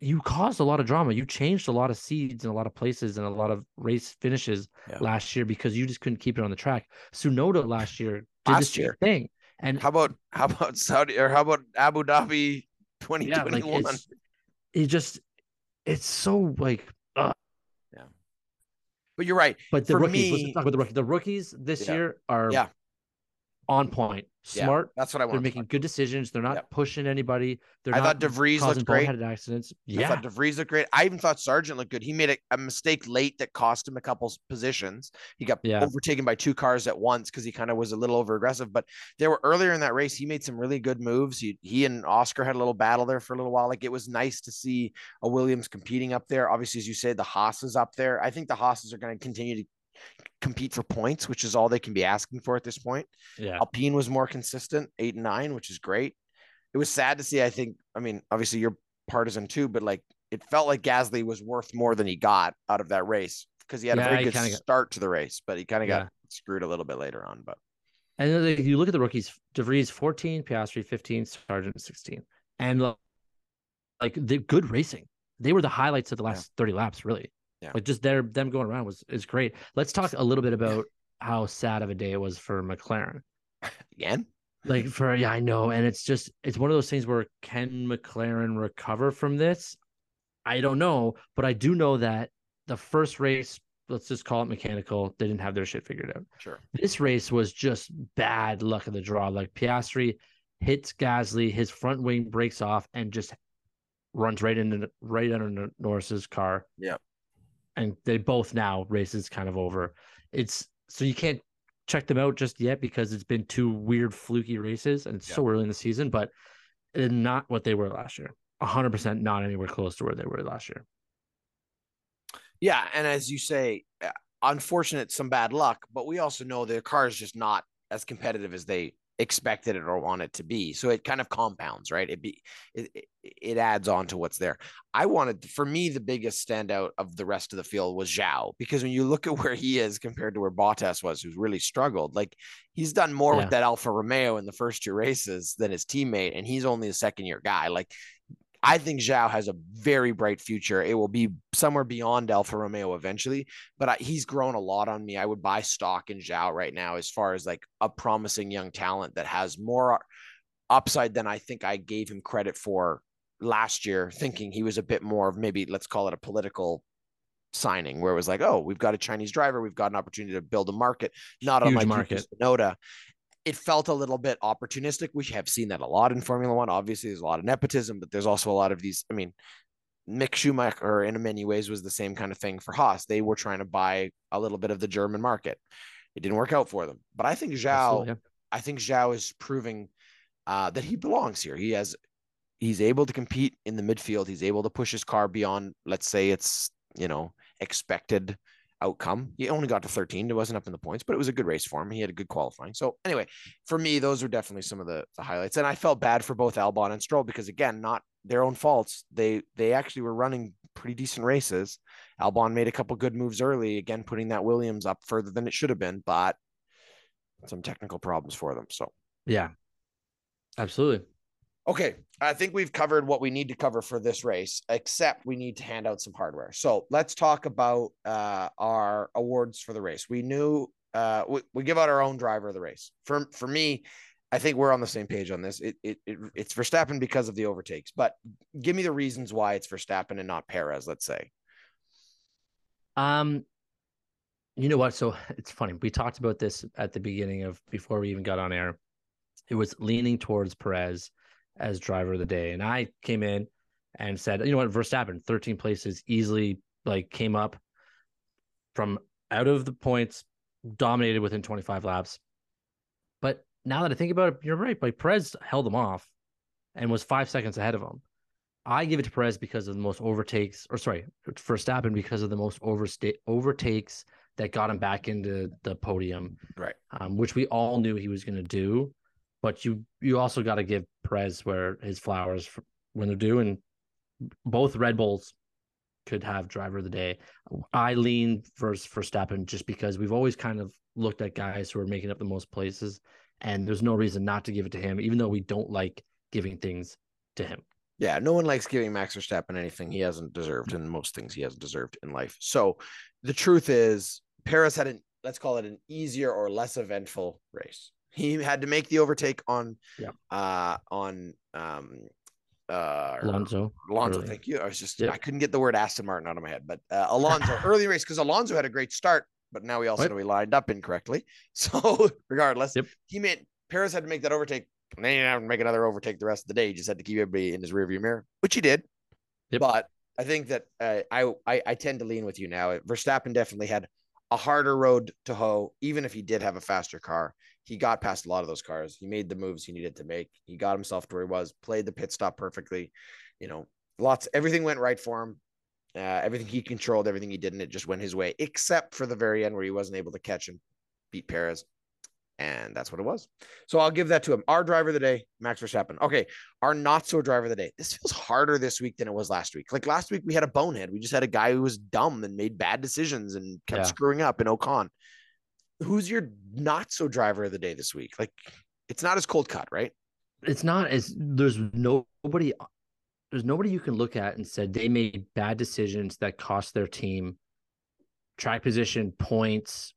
you caused a lot of drama. You changed a lot of seeds in a lot of places and a lot of race finishes Yeah. last year because you just couldn't keep it on the track. Tsunoda last year did Last the same year. thing, and How about how about Saudi or how about Abu Dhabi yeah, like 2021? it just it's so like. Uh, but you're right. But the For rookies, let's me- talk about the rookies. The rookies this Yeah. year are Yeah. On point, Yeah, smart. That's what I want. They're making good decisions. They're not Yep. pushing anybody. They're I not thought DeVries looked great. accidents. I Yeah, thought DeVries looked great. I even thought Sargent looked good. He made a, a mistake late that cost him a couple positions. He got Yeah. overtaken by two cars at once because he kind of was a little over aggressive. But there were earlier in that race, he made some really good moves. He he and Oscar had a little battle there for a little while. Like it was nice to see a Williams competing up there. Obviously, as you said, the Haas is up there. I think the Haas's are going to continue to compete for points, which is all they can be asking for at this point. yeah. Alpine was more consistent, eight and nine, which is great. It was sad to see. I think, I mean, obviously you're partisan too, but like it felt like Gasly was worth more than he got out of that race because he had Yeah, a very good kinda got- start to the race, but he kind of Yeah. got screwed a little bit later on. But And then, like, you look at the rookies: DeVries 14, Piastri 15, Sargent 16, and like the good racing. They were the highlights of the last 30 laps, really. Yeah. Like just their them going around was is great. Let's talk a little bit about how sad of a day it was for McLaren. Again, Like for yeah, I know, and it's just it's one of those things where can McLaren recover from this? I don't know, but I do know that the first race, let's just call it mechanical, they didn't have their shit figured out. sure. This race was just bad luck of the draw. Like Piastri hits Gasly, his front wing breaks off and just runs right into right under Norris's car. Yep. And they both now races kind of over. It's so you can't check them out just yet because it's been two weird fluky races and it's so early in the season, but not what they were last year. 100% not anywhere close to where they were last year. Yeah, and as you say, uh, unfortunate, some bad luck, but we also know their car is just not as competitive as they expected it or want it to be. So it kind of compounds, right? It be it, it, adds on to what's there. I wanted for me the biggest standout of the rest of the field was Zhou because when you look at where he is compared to where Bottas was, who's really struggled, like he's done more Yeah. with that Alfa Romeo in the first two races than his teammate, and he's only a second year guy. Like I think Zhou has a very bright future. It will be somewhere beyond Alfa Romeo eventually, but I, he's grown a lot on me. I would buy stock in Zhou right now as far as like a promising young talent that has more upside than I think I gave him credit for last year, thinking he was a bit more of maybe let's call it a political signing where it was like, oh, we've got a Chinese driver, we've got an opportunity to build a market, not Huge unlike market. Yuki Tsunoda. It felt a little bit opportunistic. We have seen that a lot in Formula One. Obviously, there's a lot of nepotism, but there's also a lot of these. I mean, Mick Schumacher, in many ways, was the same kind of thing for Haas. They were trying to buy a little bit of the German market. It didn't work out for them. But I think Zhou, yeah. I think Zhou is proving uh, that he belongs here. He has, he's able to compete in the midfield. He's able to push his car beyond, let's say, it's you know expected outcome. He only got to 13. It wasn't up in the points, but it was a good race for him. He had a good qualifying. So anyway, for me, those were definitely some of the, the highlights. And I felt bad for both Albon and Stroll because again, not their own faults. They they actually were running pretty decent races. Albon made a couple good moves early, again putting that Williams up further than it should have been, but some technical problems for them. So Yeah. Absolutely. Okay, I think we've covered what we need to cover for this race, except we need to hand out some hardware. So let's talk about uh, our awards for the race. We knew uh, we, we give out our own driver of the race. For for me, I think we're on the same page on this. It, it, it it's Verstappen because of the overtakes, but give me the reasons why it's Verstappen and not Perez. Let's say. Um, you know what? So it's funny. We talked about this at the beginning of before we even got on air. It was leaning towards Perez as driver of the day, and I came in and said, you know what, Verstappen, thirteen places, easily like came up from out of the points, dominated within twenty five laps. But now that I think about it, you're right. Like Perez held him off and was five seconds ahead of him. I give it to Perez because of the most overtakes, or sorry, Verstappen because of the most oversta- overtakes that got him back into the podium, Right. um, which we all knew he was going to do. But you you also got to give Perez where his flowers when they're due, and both Red Bulls could have driver of the day. I lean first versus Verstappen just because we've always kind of looked at guys who are making up the most places, and there's no reason not to give it to him, even though we don't like giving things to him. Yeah, no one likes giving Max Verstappen anything he hasn't deserved, and most things he hasn't deserved in life. So the truth is, Perez had an let's call it an easier or less eventful race. He had to make the overtake on, Yeah. uh, on um, uh, Alonso. Alonso. early. Thank you. I was just Yep. I couldn't get the word Aston Martin out of my head, but uh, Alonso early race because Alonso had a great start, but now we also Yep. know he lined up incorrectly. So regardless, Yep. he meant Perez had to make that overtake. And then he didn't have to make another overtake the rest of the day. He just had to keep everybody in his rearview mirror, which he did. Yep. But I think that uh, I, I I tend to lean with you now. Verstappen definitely had a harder road to hoe, even if he did have a faster car. He got past a lot of those cars. He made the moves he needed to make. He got himself to where he was, played the pit stop perfectly. You know, lots, everything went right for him. Uh, everything he controlled, everything he did, and it just went his way, except for the very end where he wasn't able to catch him, beat Perez. And that's what it was. So I'll give that to him. Our driver of the day, Max Verstappen. Okay. Our not so driver of the day. This feels harder this week than it was last week. Like last week, we had a bonehead. We just had a guy who was dumb and made bad decisions and kept Yeah. screwing up in Ocon. Who's your not so driver of the day this week? Like it's not as cold cut, right? It's not as there's nobody there's nobody you can look at and said they made bad decisions that cost their team track position, points,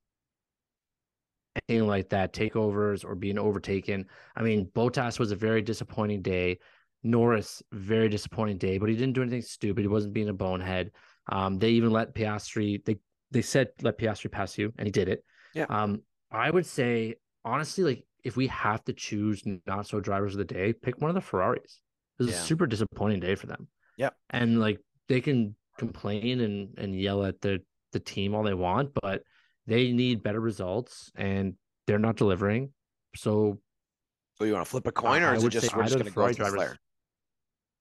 anything like that, takeovers or being overtaken. I mean, Bottas was a very disappointing day. Norris, very disappointing day, but he didn't do anything stupid. He wasn't being a bonehead. Um, they even let Piastri, they they said let Piastri pass you, and he did it. Yeah. Um, I would say honestly, like if we have to choose not so drivers of the day, pick one of the Ferraris. It was Yeah. a super disappointing day for them. Yeah. And like they can complain and and yell at the the team all they want, but they need better results and they're not delivering. So So you want to flip a coin, or I is it just say we're just to go Ferrari with drivers.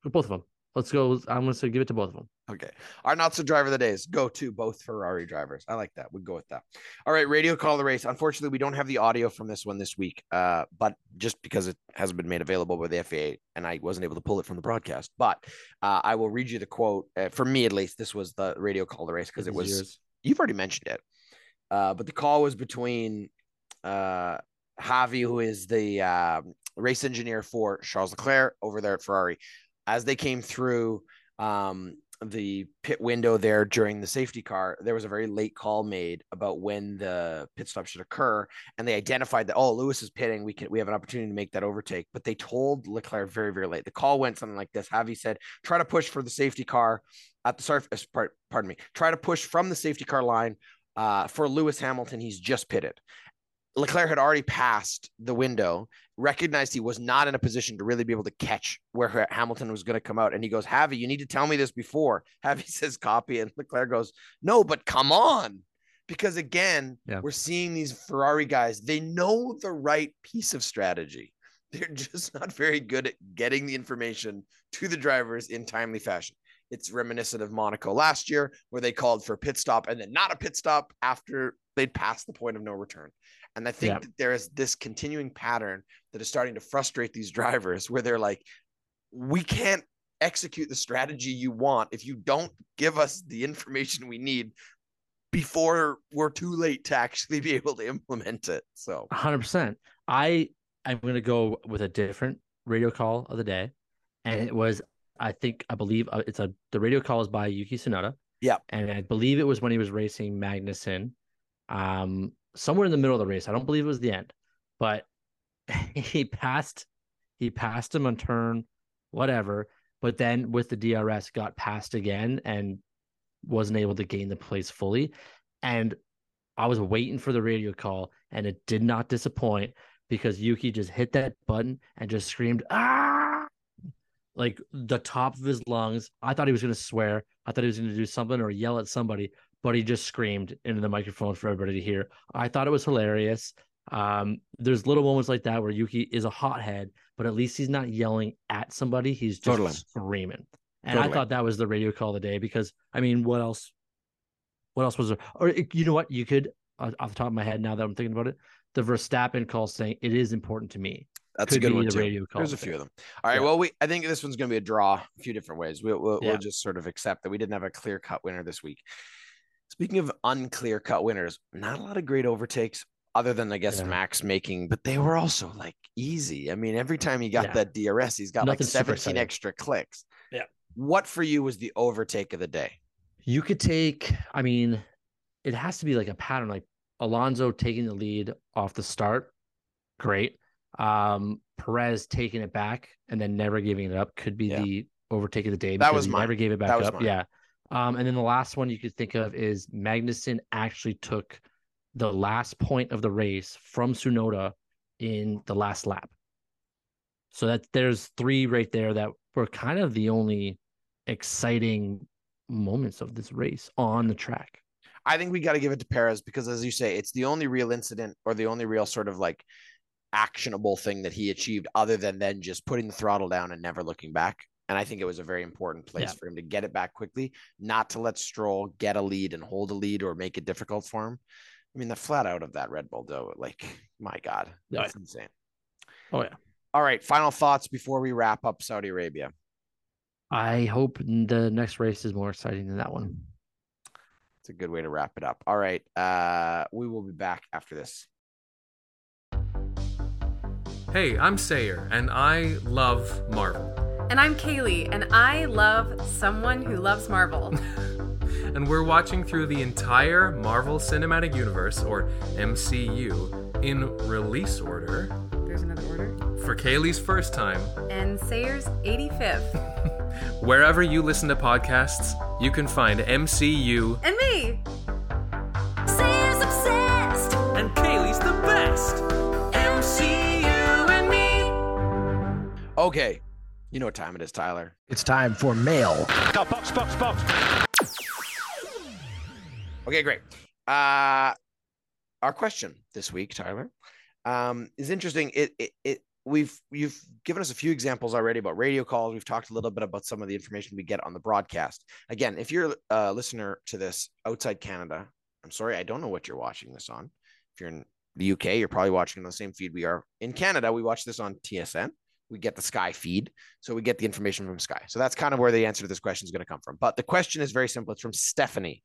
Both of them. Let's go. I'm going to give it to both of them. Okay. Our not so driver of the days go to both Ferrari drivers. I like that. We'd go with that. All right. Radio call the race. Unfortunately, we don't have the audio from this one this week, uh, but just because it hasn't been made available by the FIA and I wasn't able to pull it from the broadcast. But uh, I will read you the quote. Uh, for me, at least, this was the radio call the race because it was, yours. you've already mentioned it. Uh, but the call was between uh, Xavi, who is the uh, race engineer for Charles Leclerc over there at Ferrari, as they came through um, the pit window there during the safety car. There was a very late call made about when the pit stop should occur, and they identified that oh, Lewis is pitting. We can we have an opportunity to make that overtake, but they told Leclerc very very late. The call went something like this: Xavi said, "Try to push for the safety car at the sorry, pardon me. Try to push from the safety car line." Uh, for Lewis Hamilton, he's just pitted. Leclerc had already passed the window, recognized he was not in a position to really be able to catch where Hamilton was going to come out. And he goes, Xavi, you need to tell me this before. Xavi says, copy. And Leclerc goes, no, but come on. Because again, Yeah. we're seeing these Ferrari guys, they know the right piece of strategy. They're just not very good at getting the information to the drivers in timely fashion. It's reminiscent of Monaco last year, where they called for a pit stop and then not a pit stop after they'd passed the point of no return. And I think Yeah. that there is this continuing pattern that is starting to frustrate these drivers where they're like, we can't execute the strategy you want if you don't give us the information we need before we're too late to actually be able to implement it. So, hundred percent. I I'm gonna go with a different radio call of the day, and it was I think I believe uh, it's a the radio call is by Yuki Tsunoda. Yeah. and I believe it was when he was racing Magnussen, um, somewhere in the middle of the race. I don't believe it was the end, but he passed he passed him on turn whatever, but then with the DRS got passed again and wasn't able to gain the place fully, and I was waiting for the radio call, and it did not disappoint because Yuki just hit that button and just screamed ah, like the top of his lungs. I thought he was going to swear. I thought he was going to do something or yell at somebody, but he just screamed into the microphone for everybody to hear. I thought it was hilarious. Um, there's little moments like that where Yuki is a hothead, but at least he's not yelling at somebody. He's just Totally. screaming. And Totally. I thought that was the radio call of the day because I mean, what else? What else was there? Or you know what? You could uh, off the top of my head now that I'm thinking about it, the Verstappen call saying it is important to me. that's Could a good one too. There's a few of them. All right. Yeah. Well, we I think this one's going to be a draw a few different ways. We'll we'll, Yeah. we'll just sort of accept that we didn't have a clear cut winner this week. Speaking of unclear cut winners, not a lot of great overtakes other than I guess Yeah. Max making, but they were also like easy. I mean, every time he got Yeah. that DRS, he's got Nothing like 17 extra clicks. Yeah. What for you was the overtake of the day? You could take, I mean, it has to be like a pattern, like Alonso taking the lead off the start. Great. Um, Perez taking it back and then never giving it up could be Yeah. the overtake of the day. That because was he mine. Never gave it back That was up. mine. Yeah. Um, and then the last one you could think of is Magnussen actually took the last point of the race from Tsunoda in the last lap. So that there's three right there that were kind of the only exciting moments of this race on the track. I think we got to give it to Perez because, as you say, it's the only real incident or the only real sort of like actionable thing that he achieved, other than then just putting the throttle down and never looking back. And I think it was a very important place Yeah. for him to get it back quickly, not to let Stroll get a lead and hold a lead or make it difficult for him. I mean, the flat out of that Red Bull, though, like, my God, Yeah. that's insane. Oh yeah. All right, final thoughts before we wrap up Saudi Arabia. I hope the next race is more exciting than that one. It's a good way to wrap it up. All right, uh, we will be back after this. Hey, I'm Sayer, and I love Marvel. And I'm Kaylee, and I love someone who loves Marvel. and we're watching through the entire Marvel Cinematic Universe, or MCU, in release order There's another order. for Kaylee's first time. And Sayer's 85th. Wherever you listen to podcasts, you can find MCU And me! Sayers obsessed. and Kaylee's the best. MCU and me. Okay. You know what time it is, Tyler. It's time for mail. Okay, great. Uh our question this week, Tyler, um, is interesting. It it it we've you've given us a few examples already about radio calls. We've talked a little bit about some of the information we get on the broadcast. Again, if you're a listener to this outside Canada, I'm sorry, I don't know what you're watching this on. If you're in the UK, you're probably watching on the same feed we are. In Canada, we watch this on TSN. We get the Sky feed. So we get the information from Sky. So that's kind of where the answer to this question is going to come from. But the question is very simple. It's from Stephanie.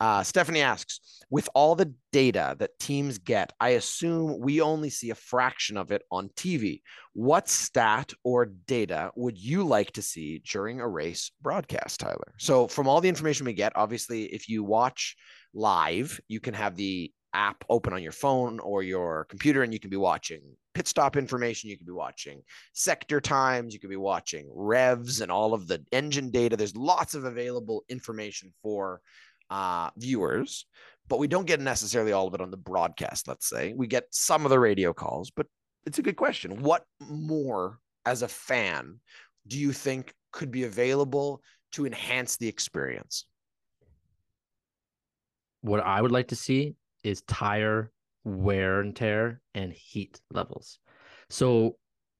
Uh, Stephanie asks, with all the data that teams get, I assume we only see a fraction of it on TV. What stat or data would you like to see during a race broadcast, Tyler? So, from all the information we get, obviously, if you watch live, you can have the app open on your phone or your computer and you can be watching pit stop information you can be watching sector times you could be watching revs and all of the engine data there's lots of available information for uh, viewers, but we don't get necessarily all of it on the broadcast. Let's say we get some of the radio calls, but it's a good question. What more, as a fan, do you think could be available to enhance the experience? What I would like to see is tire wear and tear and heat levels. So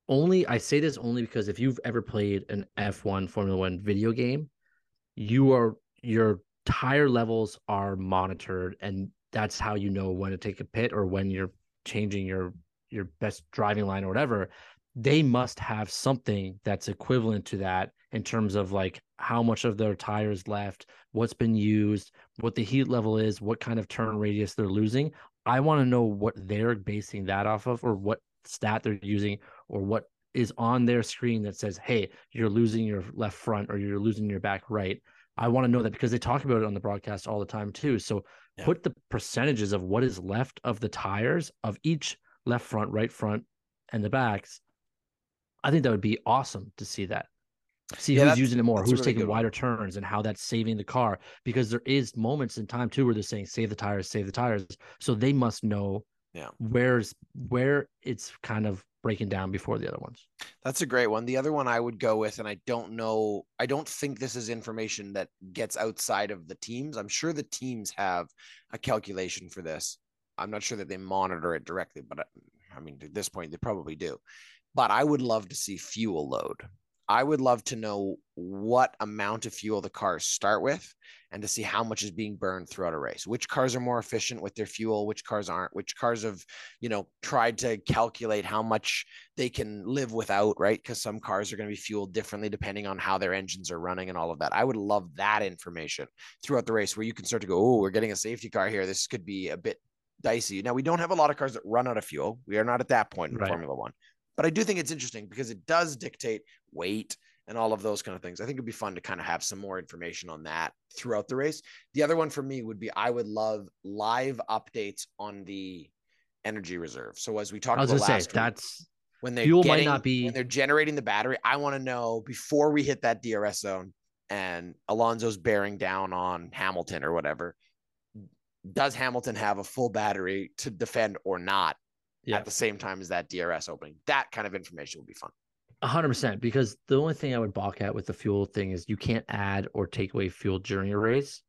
only I say this only because if you've ever played an F1 Formula 1 video game, you are your tire levels are monitored and that's how you know when to take a pit or when you're changing your your best driving line or whatever they must have something that's equivalent to that in terms of like how much of their tires left what's been used what the heat level is what kind of turn radius they're losing i want to know what they're basing that off of or what stat they're using or what is on their screen that says hey you're losing your left front or you're losing your back right I want to know that because they talk about it on the broadcast all the time too. So Yeah. put the percentages of what is left of the tires of each left front, right front, and the backs. I think that would be awesome to see that. See Yeah, who's using it more, who's really taking good one. wider turns, and how that's saving the car. Because there is moments in time too where they're saying save the tires, save the tires. So they must know Yeah. where's where it's kind of breaking down before the other ones. That's a great one. The other one I would go with, and I don't know, I don't think this is information that gets outside of the teams. I'm sure the teams have a calculation for this. I'm not sure that they monitor it directly, but uh, I mean, at this point, they probably do. But I would love to see fuel load. I would love to know what amount of fuel the cars start with and to see how much is being burned throughout a race. Which cars are more efficient with their fuel, which cars aren't, which cars have, you know, tried to calculate how much they can live without, right? Because some cars are going to be fueled differently depending on how their engines are running and all of that. I would love that information throughout the race where you can start to go, oh, we're getting a safety car here. This could be a bit dicey. Now, we don't have a lot of cars that run out of fuel. We are not at that point in Right. Formula One. But I do think it's interesting because it does dictate weight and all of those kind of things. I think it'd be fun to kind of have some more information on that throughout the race. The other one for me would be I would love live updates on the energy reserve. So as we talked about gonna say last week, that's when they're fuel might not be- when they're generating the battery, I want to know before we hit that DRS zone and Alonso's bearing down on Hamilton or whatever. Does Hamilton have a full battery to defend or not Yeah. at the same time as that DRS opening? That kind of information would be fun. A hundred percent. Because the only thing I would balk at with the fuel thing is you can't add or take away fuel during a race.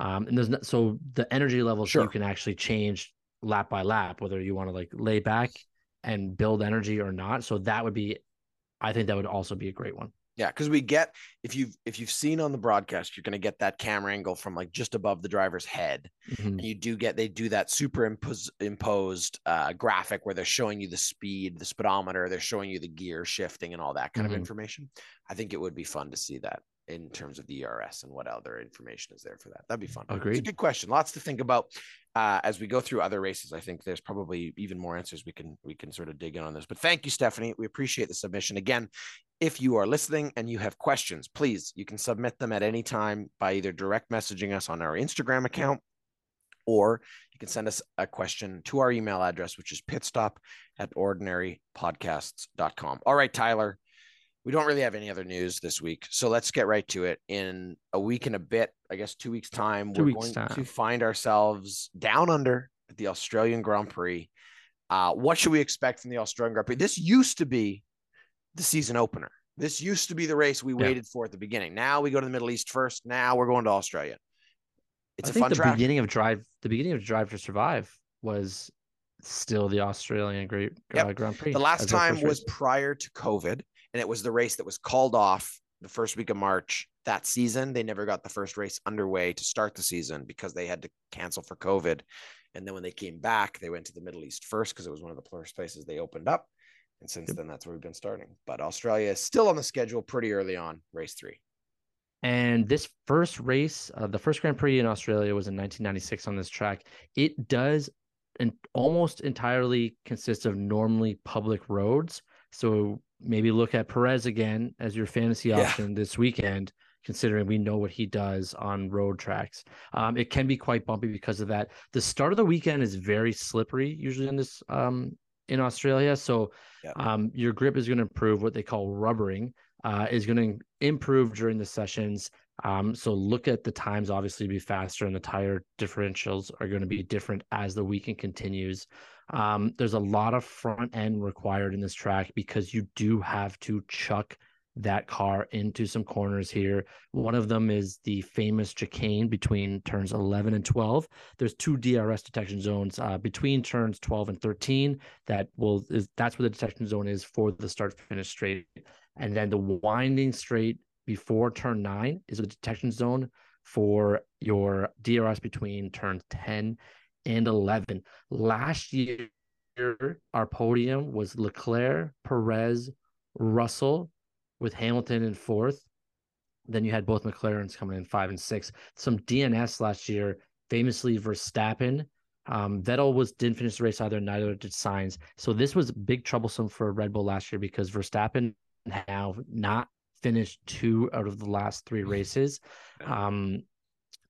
Um, and there's not so the energy levels Sure. you can actually change lap by lap, whether you want to like lay back and build energy or not. So that would be, I think that would also be a great one. Yeah, because we get if you've if you've seen on the broadcast, you're going to get that camera angle from like just above the driver's head, Mhm. and you do get they do that superimposed imposed uh, graphic where they're showing you the speed, the speedometer, they're showing you the gear shifting and all that kind Mhm. of information. I think it would be fun to see that in terms of the ERS and what other information is there for that. That'd be fun. It's a good question. Lots to think about uh, as we go through other races. I think there's probably even more answers we can we can sort of dig in on this. But thank you, Stephanie. We appreciate the submission again if you are listening and you have questions, please, you can submit them at any time by either direct messaging us on our Instagram account or you can send us a question to our email address, which is pitstop at ordinarypodcasts.com. All right, Tyler, we don't really have any other news this week. So let's get right to it. In a week and a bit, I guess two weeks' time, Two we're weeks' going to find ourselves down under at the Australian Grand Prix. Uh, what should we expect from the Australian Grand Prix? This used to be the season opener. This used to be the race we Yeah. waited for at the beginning. Now we go to the Middle East first. Now we're going to Australia. It's I a think fun the track. beginning of Drive, the beginning of Drive to Survive was still the Australian Great Yep. uh, Grand Prix. The last time was race. prior to COVID, and it was the race that was called off the first week of March that season. They never got the first race underway to start the season because they had to cancel for COVID. And then when they came back, they went to the Middle East first because it was one of the first places they opened up. And since Yep. then, that's where we've been starting. But Australia is still on the schedule pretty early on, race three. And this first race, uh, the first Grand Prix in Australia was in 1996 on this track. It does and almost entirely consist of normally public roads. So maybe look at Perez again as your fantasy Yeah. option this weekend, considering we know what he does on road tracks. Um, it can be quite bumpy because of that. The start of the weekend is very slippery, usually in this um, in Australia. So Yeah. um, your grip is going to improve. What they call rubbering uh, is going to improve during the sessions. Um, so look at the times, obviously, be faster, and the tire differentials are going to be different as the weekend continues. Um, there's a lot of front end required in this track because you do have to chuck that car into some corners here. One of them is the famous chicane between turns 11 and 12. There's two DRS detection zones uh, between turns 12 and 13. That will is that's where the detection zone is for the start finish straight, and then the winding straight before turn nine is a detection zone for your DRS between turns 10 and 11. Last year, our podium was Leclerc, Perez, Russell, with Hamilton in fourth. Then you had both McLarens coming in five and six. Some DNS last year, famously Verstappen. Um, Vettel was didn't finish the race either, neither did Sainz. So this was big troublesome for Red Bull last year because Verstappen have not finished two out of the last three races. Um,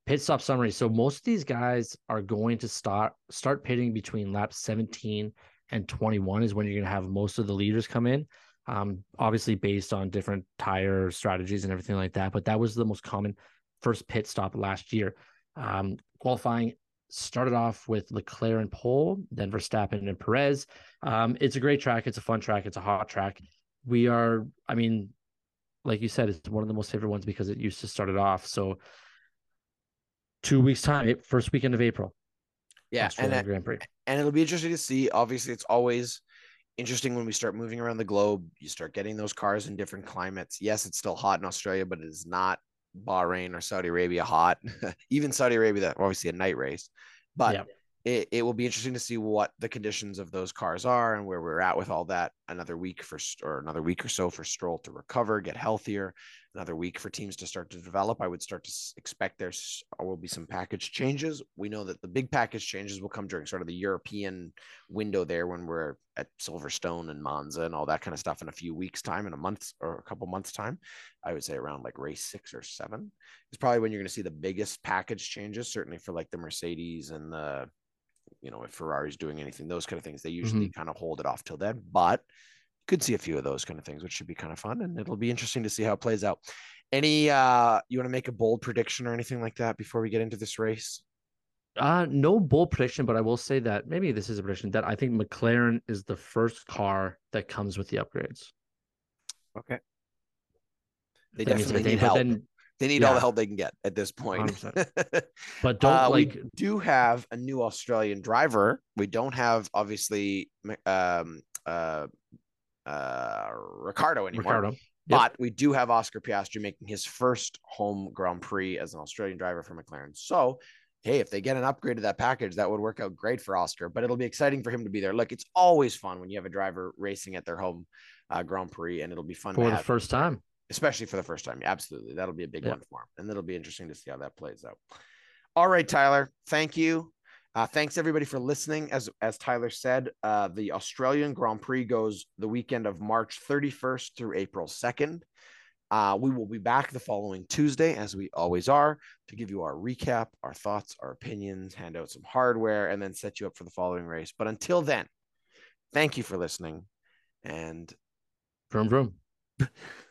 pit stop summary. So most of these guys are going to start start pitting between laps 17 and 21 is when you're going to have most of the leaders come in. Um, obviously based on different tire strategies and everything like that. But that was the most common first pit stop last year. Um, qualifying started off with Leclerc and pole, then Verstappen and Perez. Um, it's a great track. It's a fun track. It's a hot track. We are, I mean, like you said, it's one of the most favorite ones because it used to start it off. So two weeks time, first weekend of April. Yeah. And Australian Grand Prix. and it'll be interesting to see. Obviously, it's always interesting when we start moving around the globe. You start getting those cars in different climates. Yes, it's still hot in Australia, but it is not Bahrain or Saudi Arabia hot. Even Saudi Arabia, that obviously a night race, but Yeah. it, it will be interesting to see what the conditions of those cars are and where we're at with all that. Another week for or another week or so for Stroll to recover, get healthier. Another week for teams to start to develop. I would start to expect there's uh, will be some package changes. We know that the big package changes will come during sort of the European window there when we're at Silverstone and Monza and all that kind of stuff in a few weeks time in a month or a couple months time. I would say around like race six or seven is probably when you're going to see the biggest package changes. Certainly for like the Mercedes and the you know if Ferrari's doing anything, those kind of things they usually mm-hmm. kind of hold it off till then. But could see a few of those kind of things, which should be kind of fun, and it'll be interesting to see how it plays out. Any uh you want to make a bold prediction or anything like that before we get into this race? Uh, no bold prediction, but I will say that maybe this is a prediction that I think McLaren is the first car that comes with the upgrades. Okay. They That definitely everything, need but help. then- they need all the help they can get at this point. but don't Uh, like we do have a new Australian driver. We don't have obviously um uh uh Ricciardo anymore. Ricciardo. Yep. But we do have Oscar Piastri making his first home Grand Prix as an Australian driver for McLaren. So, hey, if they get an upgrade to that package, that would work out great for Oscar. But it'll be exciting for him to be there. Look, it's always fun when you have a driver racing at their home uh, Grand Prix, and it'll be fun for the have, first time. especially for the first time. Absolutely, that'll be a big Yeah. one for him, and it'll be interesting to see how that plays out. All right, Tyler, thank you. Uh, thanks everybody for listening. As as Tyler said, uh, the Australian Grand Prix goes the weekend of March 31st through April 2nd. Uh, we will be back the following Tuesday, as we always are, to give you our recap, our thoughts, our opinions, hand out some hardware, and then set you up for the following race. But until then, thank you for listening, and Vroom vroom.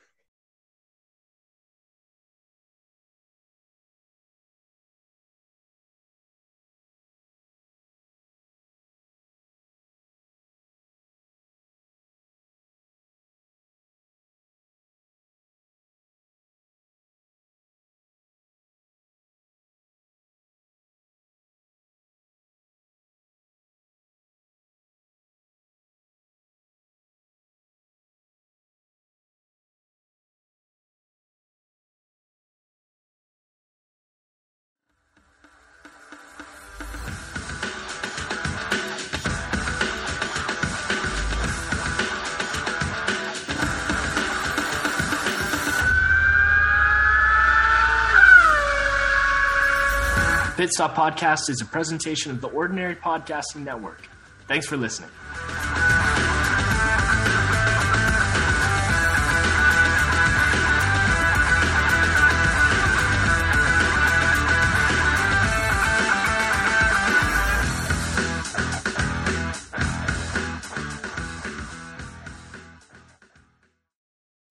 Pitstop Podcast is a presentation of the Ordinary Podcasting Network. Thanks for listening.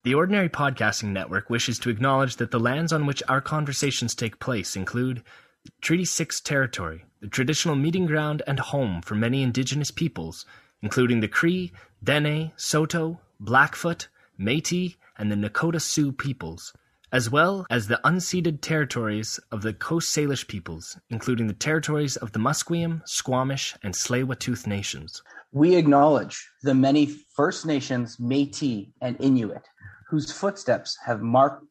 The Ordinary Podcasting Network wishes to acknowledge that the lands on which our conversations take place include Treaty 6 territory, the traditional meeting ground and home for many indigenous peoples, including the Cree, Dene, Saulteaux, Blackfoot, Métis, and the Nakota Sioux peoples, as well as the unceded territories of the Coast Salish peoples, including the territories of the Musqueam, Squamish, and Tsleil-Waututh nations. We acknowledge the many First Nations, Métis, and Inuit whose footsteps have marked